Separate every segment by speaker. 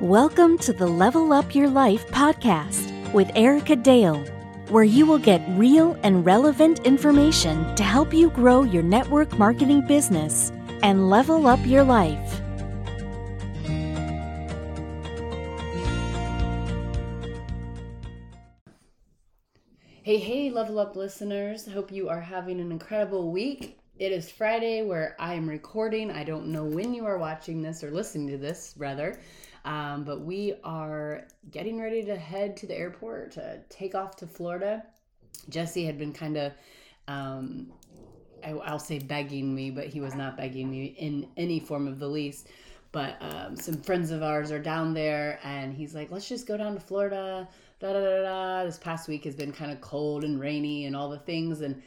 Speaker 1: Welcome to the Level Up Your Life podcast with Erica Dale, where you will get real and relevant information to help you grow your network marketing business and level up your life.
Speaker 2: Hey, hey, level up listeners. Hope you are having an incredible week. It is Friday where I am recording. I don't know when you are watching this or listening to this, rather. Um, but we are getting ready to head to the airport to take off to Florida. Jesse had been kind of, um, I, will say begging me, but he was not begging me in any form of the least. But um, some friends of ours are down there, and he's like, let's just go down to Florida. Da, da, da, da. This past week has been kind of cold and rainy and all the things. And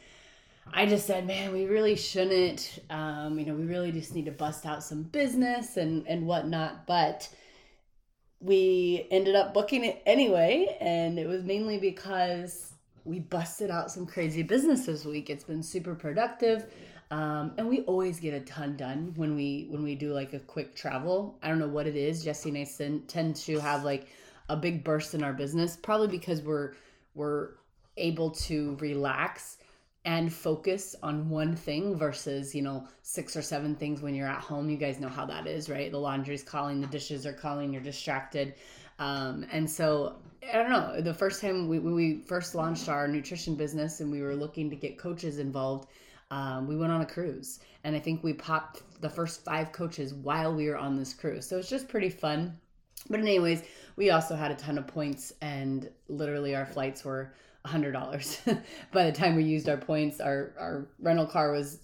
Speaker 2: I just said, man, we really shouldn't. Um, you know, we really just need to bust out some business and, and whatnot. But we ended up booking it anyway, and it was mainly because we busted out some crazy business this week. It's been super productive. Um, and we always get a ton done when we when we do like a quick travel. I don't know what it is. Jesse and I tend to have like a big burst in our business, probably because we're we're able to relax and focus on one thing versus you know six or seven things when you're at home. You guys know how that is right? The laundry's calling the dishes are calling you're distracted. Um, and so i don't know the first time we, when we first launched our nutrition business and we were looking to get coaches involved um, we went on a cruise. And i think we popped the first five coaches while we were on this cruise. So it's just pretty fun. But anyways we also had a ton of points and literally our flights were hundred dollars. By the time we used our points, our our rental car was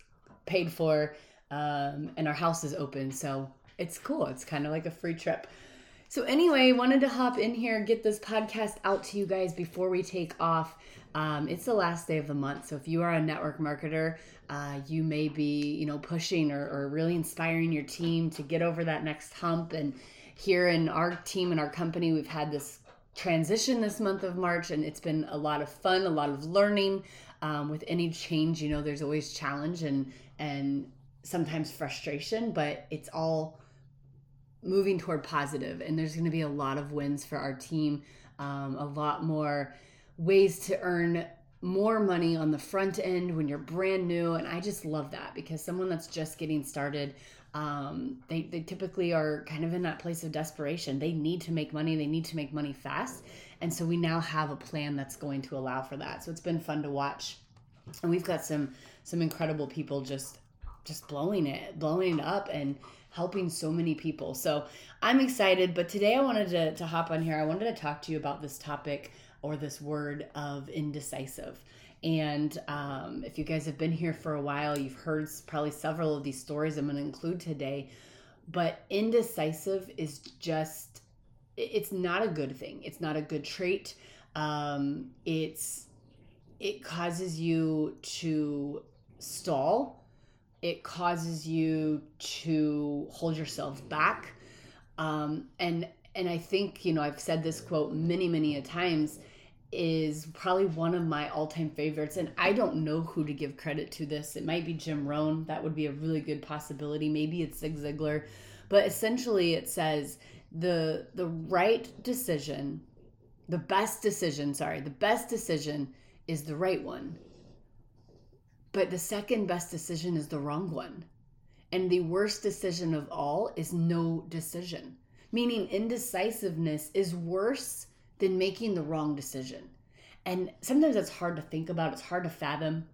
Speaker 2: paid for, um, and our house is open. So it's cool. It's kind of like a free trip. So anyway, wanted to hop in here, get this podcast out to you guys before we take off. Um, it's the last day of the month, so if you are a network marketer, uh, you may be, you know, pushing or, or really inspiring your team to get over that next hump. And here in our team and our company, we've had this transition this month of March, and it's been a lot of fun, a lot of learning. Um, with any change, you know, there's always challenge and and sometimes frustration, but it's all moving toward positive. And there's going to be a lot of wins for our team, um, a lot more ways to earn more money on the front end when you're brand new. And I just love that because someone that's just getting started, um, they, they typically are kind of in that place of desperation. They need to make money, they need to make money fast. And so we now have a plan that's going to allow for that. So it's been fun to watch. And we've got some some incredible people just just blowing it, blowing it up and helping so many people. So I'm excited, but today I wanted to, to hop on here. I wanted to talk to you about this topic or this word of indecisive. And um, if you guys have been here for a while, you've heard probably several of these stories I'm going to include today. But indecisive is just, it's not a good thing. It's not a good trait. Um, it's, it causes you to stall. It causes you to hold yourself back. Um, and, and I think, you know, I've said this quote many, many a times is probably one of my all-time favorites and i don't know who to give credit to this. It might be jim rohn. That would be a really good possibility. Maybe it's zig ziglar. But essentially it says the the right decision the best decision sorry the best decision is the right one but the second best decision is the wrong one. And the worst decision of all is no decision meaning indecisiveness is worse than making the wrong decision. And sometimes that's hard to think about, it's hard to fathom.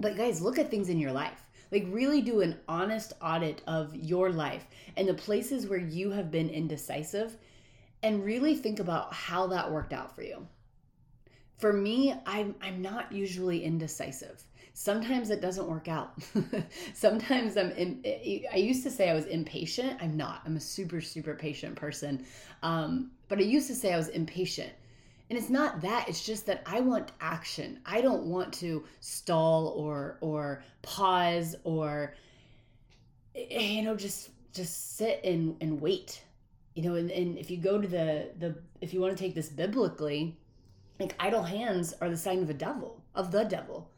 Speaker 2: But guys, look at things in your life. Like, really do an honest audit of your life and the places where you have been indecisive and really think about how that worked out for you. For me, I'm, I'm not usually indecisive. Sometimes it doesn't work out. Sometimes I'm, in, I used to say I was impatient. I'm not. I'm a super, super patient person. Um, but I used to say I was impatient. And it's not that, it's just that I want action. I don't want to stall or or pause or you know just just sit and and wait. You know, and, and if you go to the the if you want to take this biblically, like idle hands are the sign of a devil, of the devil.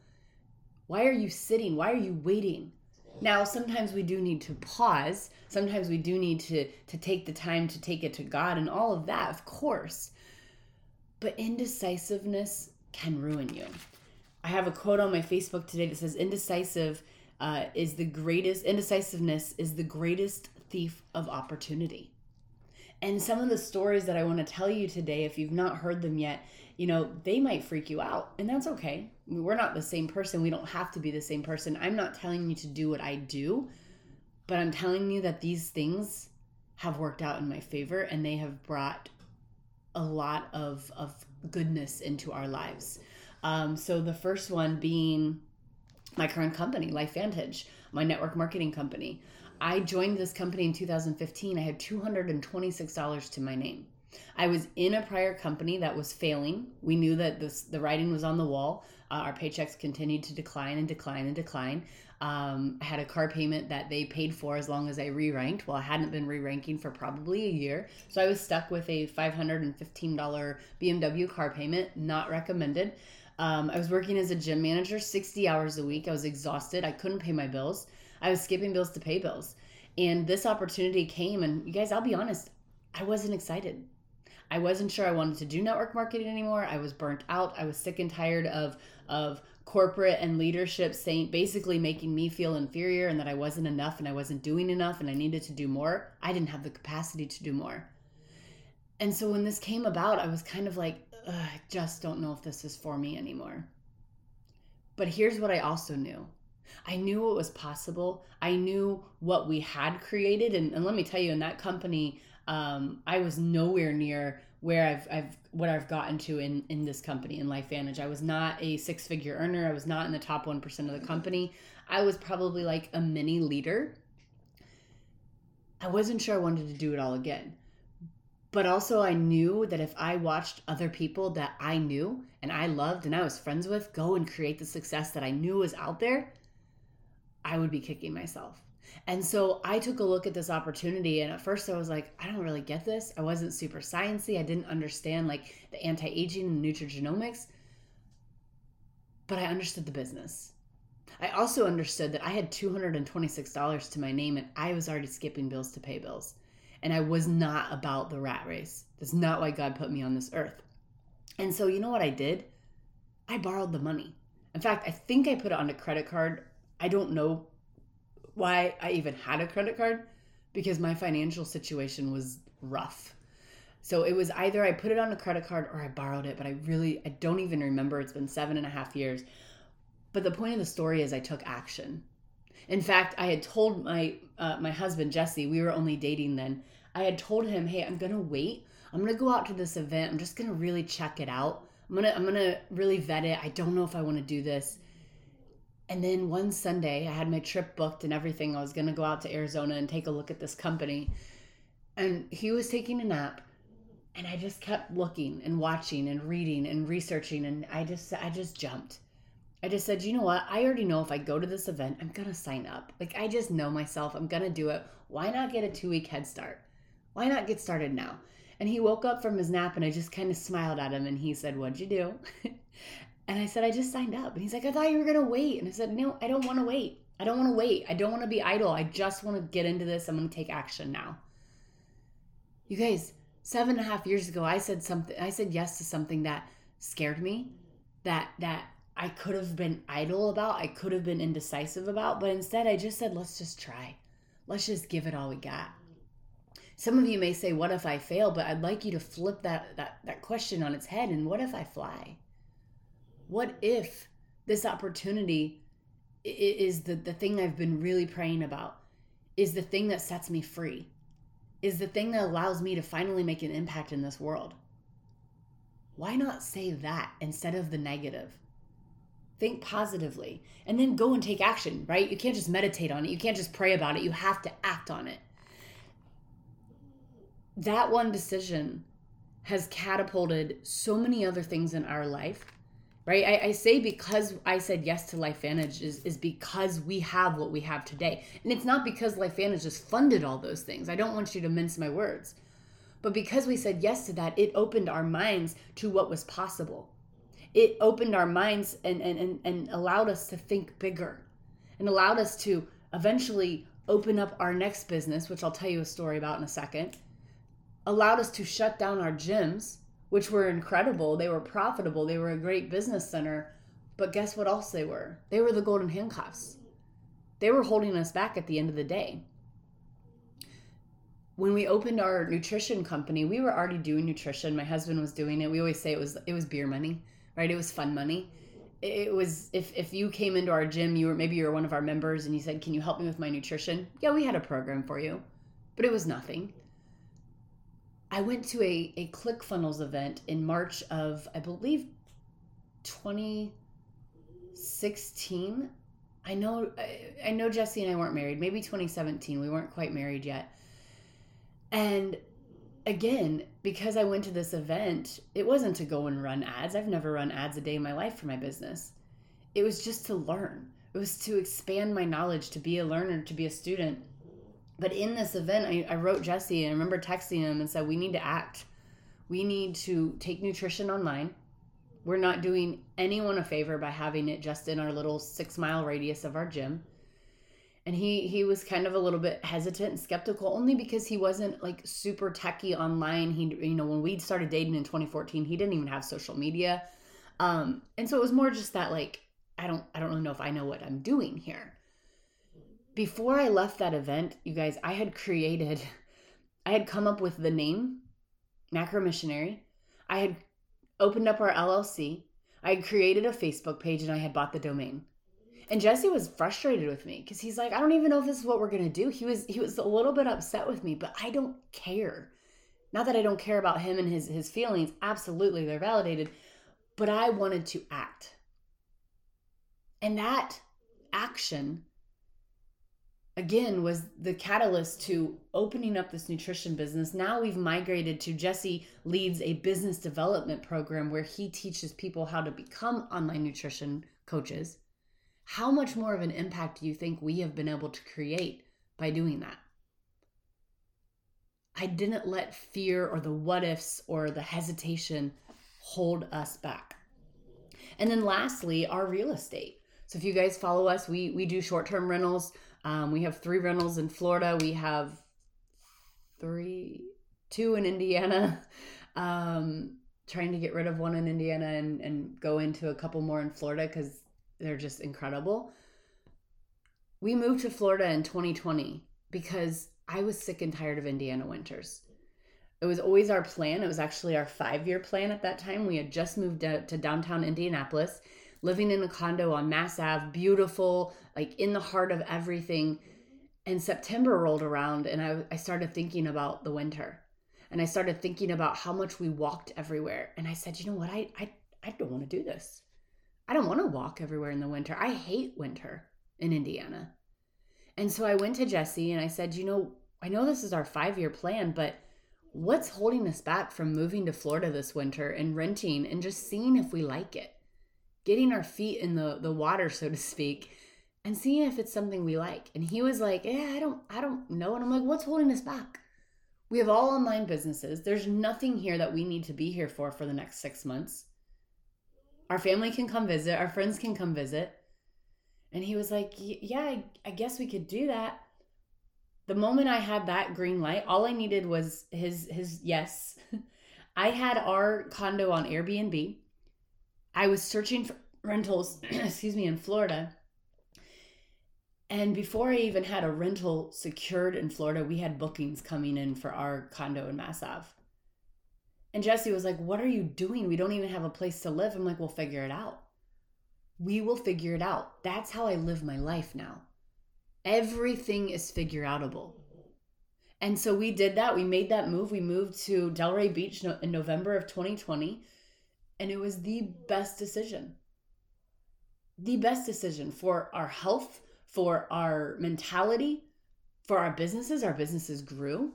Speaker 2: Why are you sitting? Why are you waiting? Now, sometimes we do need to pause. Sometimes we do need to to take the time to take it to God and all of that, of course. But indecisiveness can ruin you. I have a quote on my Facebook today that says indecisive uh, is the greatest indecisiveness is the greatest thief of opportunity. And some of the stories that I want to tell you today, if you've not heard them yet, you know, they might freak you out, and that's okay. We're not the same person. We don't have to be the same person. I'm not telling you to do what I do, but I'm telling you that these things have worked out in my favor and they have brought a lot of, of goodness into our lives. Um, so the first one being my current company, LifeVantage, my network marketing company. I joined this company in 2015. I had $226 to my name. I was in a prior company that was failing. We knew that this, the writing was on the wall. Uh, our paychecks continued to decline and decline and decline. Um, I had a car payment that they paid for as long as I re ranked. Well, I hadn't been re ranking for probably a year. So I was stuck with a $515 BMW car payment, not recommended. Um, I was working as a gym manager 60 hours a week. I was exhausted. I couldn't pay my bills. I was skipping bills to pay bills. And this opportunity came, and you guys, I'll be honest, I wasn't excited. I wasn't sure I wanted to do network marketing anymore. I was burnt out. I was sick and tired of of corporate and leadership saying basically making me feel inferior and that I wasn't enough and I wasn't doing enough and I needed to do more. I didn't have the capacity to do more. And so when this came about, I was kind of like, I just don't know if this is for me anymore. But here's what I also knew I knew what was possible. I knew what we had created. And, and let me tell you, in that company, um, I was nowhere near where I've, I've what I've gotten to in, in this company in LifeVantage. I was not a six figure earner. I was not in the top 1% of the company. I was probably like a mini leader. I wasn't sure I wanted to do it all again. But also, I knew that if I watched other people that I knew and I loved and I was friends with go and create the success that I knew was out there, I would be kicking myself. And so I took a look at this opportunity and at first I was like, I don't really get this. I wasn't super sciencey. I didn't understand like the anti-aging and nutrigenomics. But I understood the business. I also understood that I had $226 to my name and I was already skipping bills to pay bills. And I was not about the rat race. That's not why God put me on this earth. And so you know what I did? I borrowed the money. In fact, I think I put it on a credit card. I don't know why I even had a credit card because my financial situation was rough. So it was either I put it on a credit card or I borrowed it, but I really I don't even remember. It's been seven and a half years. But the point of the story is I took action. In fact, I had told my uh, my husband Jesse, we were only dating then. I had told him, "Hey, I'm gonna wait. I'm gonna go out to this event. I'm just gonna really check it out. I'm gonna I'm gonna really vet it. I don't know if I want to do this." And then one Sunday, I had my trip booked and everything. I was going to go out to Arizona and take a look at this company. And he was taking a nap. And I just kept looking and watching and reading and researching. And I just, I just jumped. I just said, you know what? I already know if I go to this event, I'm going to sign up. Like, I just know myself. I'm going to do it. Why not get a two week head start? Why not get started now? And he woke up from his nap and I just kind of smiled at him and he said, What'd you do? And I said, I just signed up. And he's like, I thought you were going to wait. And I said, No, I don't want to wait. I don't want to wait. I don't want to be idle. I just want to get into this. I'm going to take action now. You guys, seven and a half years ago, I said something, I said yes to something that scared me, that, that, I could have been idle about, I could have been indecisive about, but instead I just said, let's just try. Let's just give it all we got. Some of you may say, what if I fail? But I'd like you to flip that, that, that question on its head and what if I fly? What if this opportunity is the, the thing I've been really praying about, is the thing that sets me free, is the thing that allows me to finally make an impact in this world? Why not say that instead of the negative? Think positively and then go and take action, right? You can't just meditate on it. You can't just pray about it. You have to act on it. That one decision has catapulted so many other things in our life right? I, I, say because i said yes to LifeVantage is, is because we have what we have today. And it's not because LifeVantage just funded all those things. I don't want you to mince my words. But because we said yes to that it opened our minds to what was possible. It opened our minds and and, and, and allowed us to think bigger and allowed us to eventually open up our next business, which I'll tell you a story about in a second, allowed us to shut down our gyms, which were incredible. They were profitable, they were a great business center. But guess what else they were? They were the golden handcuffs. They were holding us back at the end of the day. When we opened our nutrition company, we were already doing nutrition. My husband was doing it. We always say it was it was beer money, right? It was fun money it was if if you came into our gym you were maybe you were one of our members and you said can you help me with my nutrition yeah we had a program for you but it was nothing i went to a a clickfunnels event in march of i believe 2016 i know I, I know jesse and i weren't married maybe 2017 we weren't quite married yet and again, because I went to this event, it wasn't to go and run ads. I've never run ads a day in my life for my business. It was just to learn. It was to expand my knowledge, to be a learner, to be a student. But in this event, I, I wrote Jesse and I remember texting him and said, We need to act. We need to take nutrition online. We're not doing anyone a favor by having it just in our little six mile radius of our gym and he he was kind of a little bit hesitant and skeptical only because he wasn't like super techy online he you know when we started dating in 2014 he didn't even have social media um and so it was more just that like i don't i don't really know if i know what i'm doing here before i left that event you guys i had created i had come up with the name macro missionary i had opened up our llc i had created a facebook page and i had bought the domain and Jesse was frustrated with me because he's like, I don't even know if this is what we're gonna do. He was he was a little bit upset with me, but I don't care. Not that I don't care about him and his his feelings. Absolutely, they're validated. But I wanted to act. And that action again was the catalyst to opening up this nutrition business. Now we've migrated to Jesse leads a business development program where he teaches people how to become online nutrition coaches how much more of an impact do you think we have been able to create by doing that? I didn't let fear or the what ifs or the hesitation hold us back. And then lastly, our real estate. So if you guys follow us, we we do short-term rentals. Um, we have three rentals in Florida. We have three, two in Indiana. Um, trying to get rid of one in Indiana and, and go into a couple more in Florida because they're just incredible. We moved to Florida in 2020 because I was sick and tired of Indiana winters. It was always our plan. It was actually our five year plan at that time. We had just moved out to downtown Indianapolis, living in a condo on Mass Ave, beautiful, like in the heart of everything. And September rolled around, and I, I started thinking about the winter. And I started thinking about how much we walked everywhere. And I said, you know what? I, I, I don't want to do this. I don't want to walk everywhere in the winter. I hate winter in Indiana. And so I went to Jesse and I said, you know, I know this is our five year plan, but what's holding us back from moving to Florida this winter and renting and just seeing if we like it? Getting our feet in the, the water, so to speak, and seeing if it's something we like. And he was like, Yeah, I don't I don't know. And I'm like, what's holding us back? We have all online businesses. There's nothing here that we need to be here for for the next six months. Our family can come visit, our friends can come visit. And he was like, Yeah, I, I guess we could do that. The moment I had that green light, all I needed was his his yes. I had our condo on Airbnb. I was searching for rentals, excuse me, in Florida. And before I even had a rental secured in Florida, we had bookings coming in for our condo in Mass. And Jesse was like, What are you doing? We don't even have a place to live. I'm like, We'll figure it out. We will figure it out. That's how I live my life now. Everything is figure outable. And so we did that. We made that move. We moved to Delray Beach in November of 2020. And it was the best decision. The best decision for our health, for our mentality, for our businesses. Our businesses grew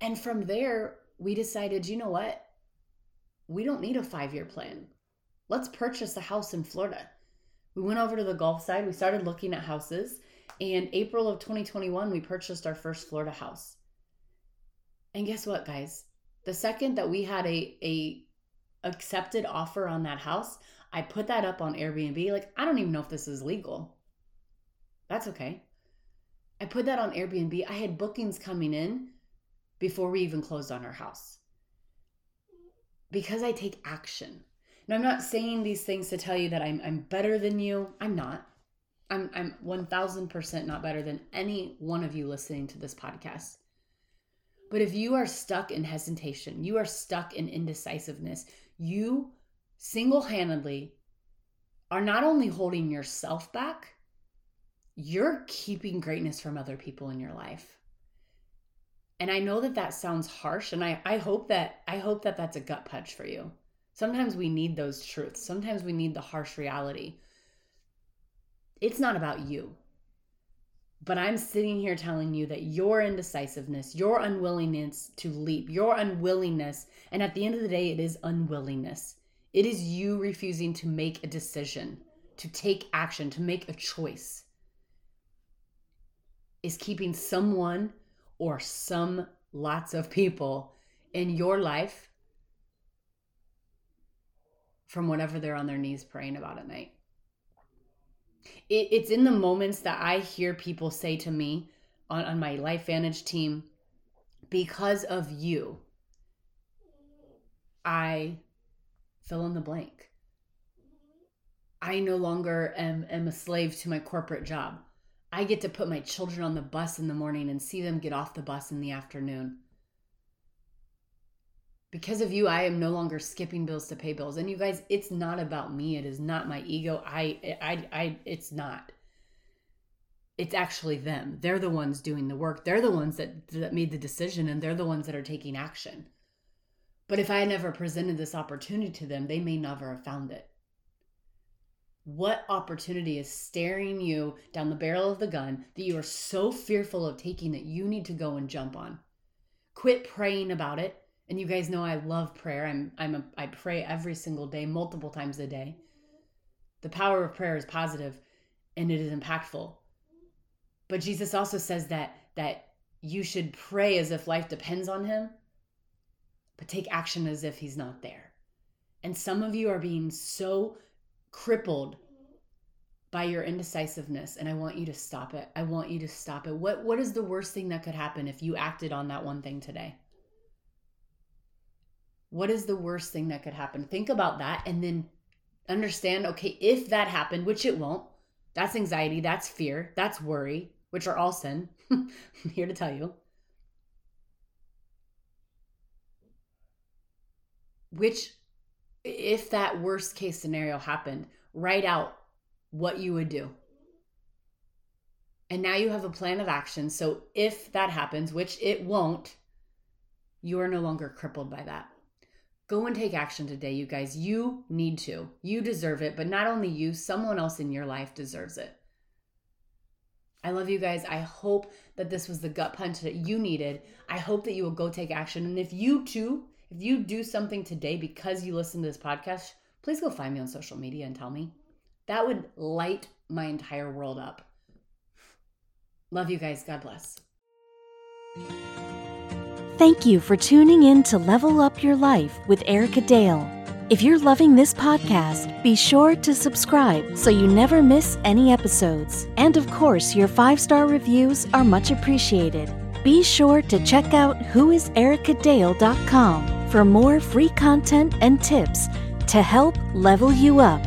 Speaker 2: And from there, we decided, you know what? We don't need a five year plan. Let's purchase a house in Florida. We went over to the Gulf side, we started looking at houses, and April of 2021, we purchased our first Florida house. And guess what, guys? The second that we had a, a accepted offer on that house, I put that up on Airbnb. Like, I don't even know if this is legal. That's okay. I put that on Airbnb. I had bookings coming in before we even closed on our house because I take action. Now, I'm not saying these things to tell you that I'm, I'm better than you. I'm not. I'm, I'm 1000% not better than any one of you listening to this podcast. But if you are stuck in hesitation, you are stuck in indecisiveness, you single handedly are not only holding yourself back, you're keeping greatness from other people in your life. And I know that that sounds harsh and I I hope that I hope that that's a gut punch for you. Sometimes we need those truths. Sometimes we need the harsh reality. It's not about you. But I'm sitting here telling you that your indecisiveness, your unwillingness to leap, your unwillingness, and at the end of the day, it is unwillingness. It is you refusing to make a decision, to take action, to make a choice, is keeping someone or some lots of people in your life from whatever they're on their knees praying about at night. It, it's in the moments that I hear people say to me on, on my LifeVantage team, because of you, I fill in the blank. I no longer am, am a slave to my corporate job. I get to put my children on the bus in the morning and see them get off the bus in the afternoon. Because of you, I am no longer skipping bills to pay bills. And you guys, it's not about me. It is not my ego. I I I it's not. It's actually them. They're the ones doing the work. They're the ones that that made the decision and they're the ones that are taking action. But if I had never presented this opportunity to them, they may never have found it. What opportunity is staring you down the barrel of the gun that you are so fearful of taking that you need to go and jump on? Quit praying about it. And you guys know I love prayer. I'm I'm a, I pray every single day, multiple times a day. The power of prayer is positive and it is impactful. But Jesus also says that that you should pray as if life depends on him, but take action as if he's not there. And some of you are being so crippled by your indecisiveness and I want you to stop it. I want you to stop it. What what is the worst thing that could happen if you acted on that one thing today? What is the worst thing that could happen? Think about that and then understand okay, if that happened, which it won't, that's anxiety, that's fear, that's worry, which are all sin. I'm here to tell you. Which if that worst case scenario happened, write out what you would do. And now you have a plan of action. So if that happens, which it won't, you are no longer crippled by that. Go and take action today, you guys. You need to. You deserve it. But not only you, someone else in your life deserves it. I love you guys. I hope that this was the gut punch that you needed. I hope that you will go take action. And if you too if you do something today because you listen to this podcast, please go find me on social media and tell me. That would light my entire world up. Love you guys. God bless.
Speaker 1: Thank you for tuning in to Level Up Your Life with Erica Dale. If you're loving this podcast, be sure to subscribe so you never miss any episodes. And of course, your five star reviews are much appreciated. Be sure to check out whoisericadale.com for more free content and tips to help level you up.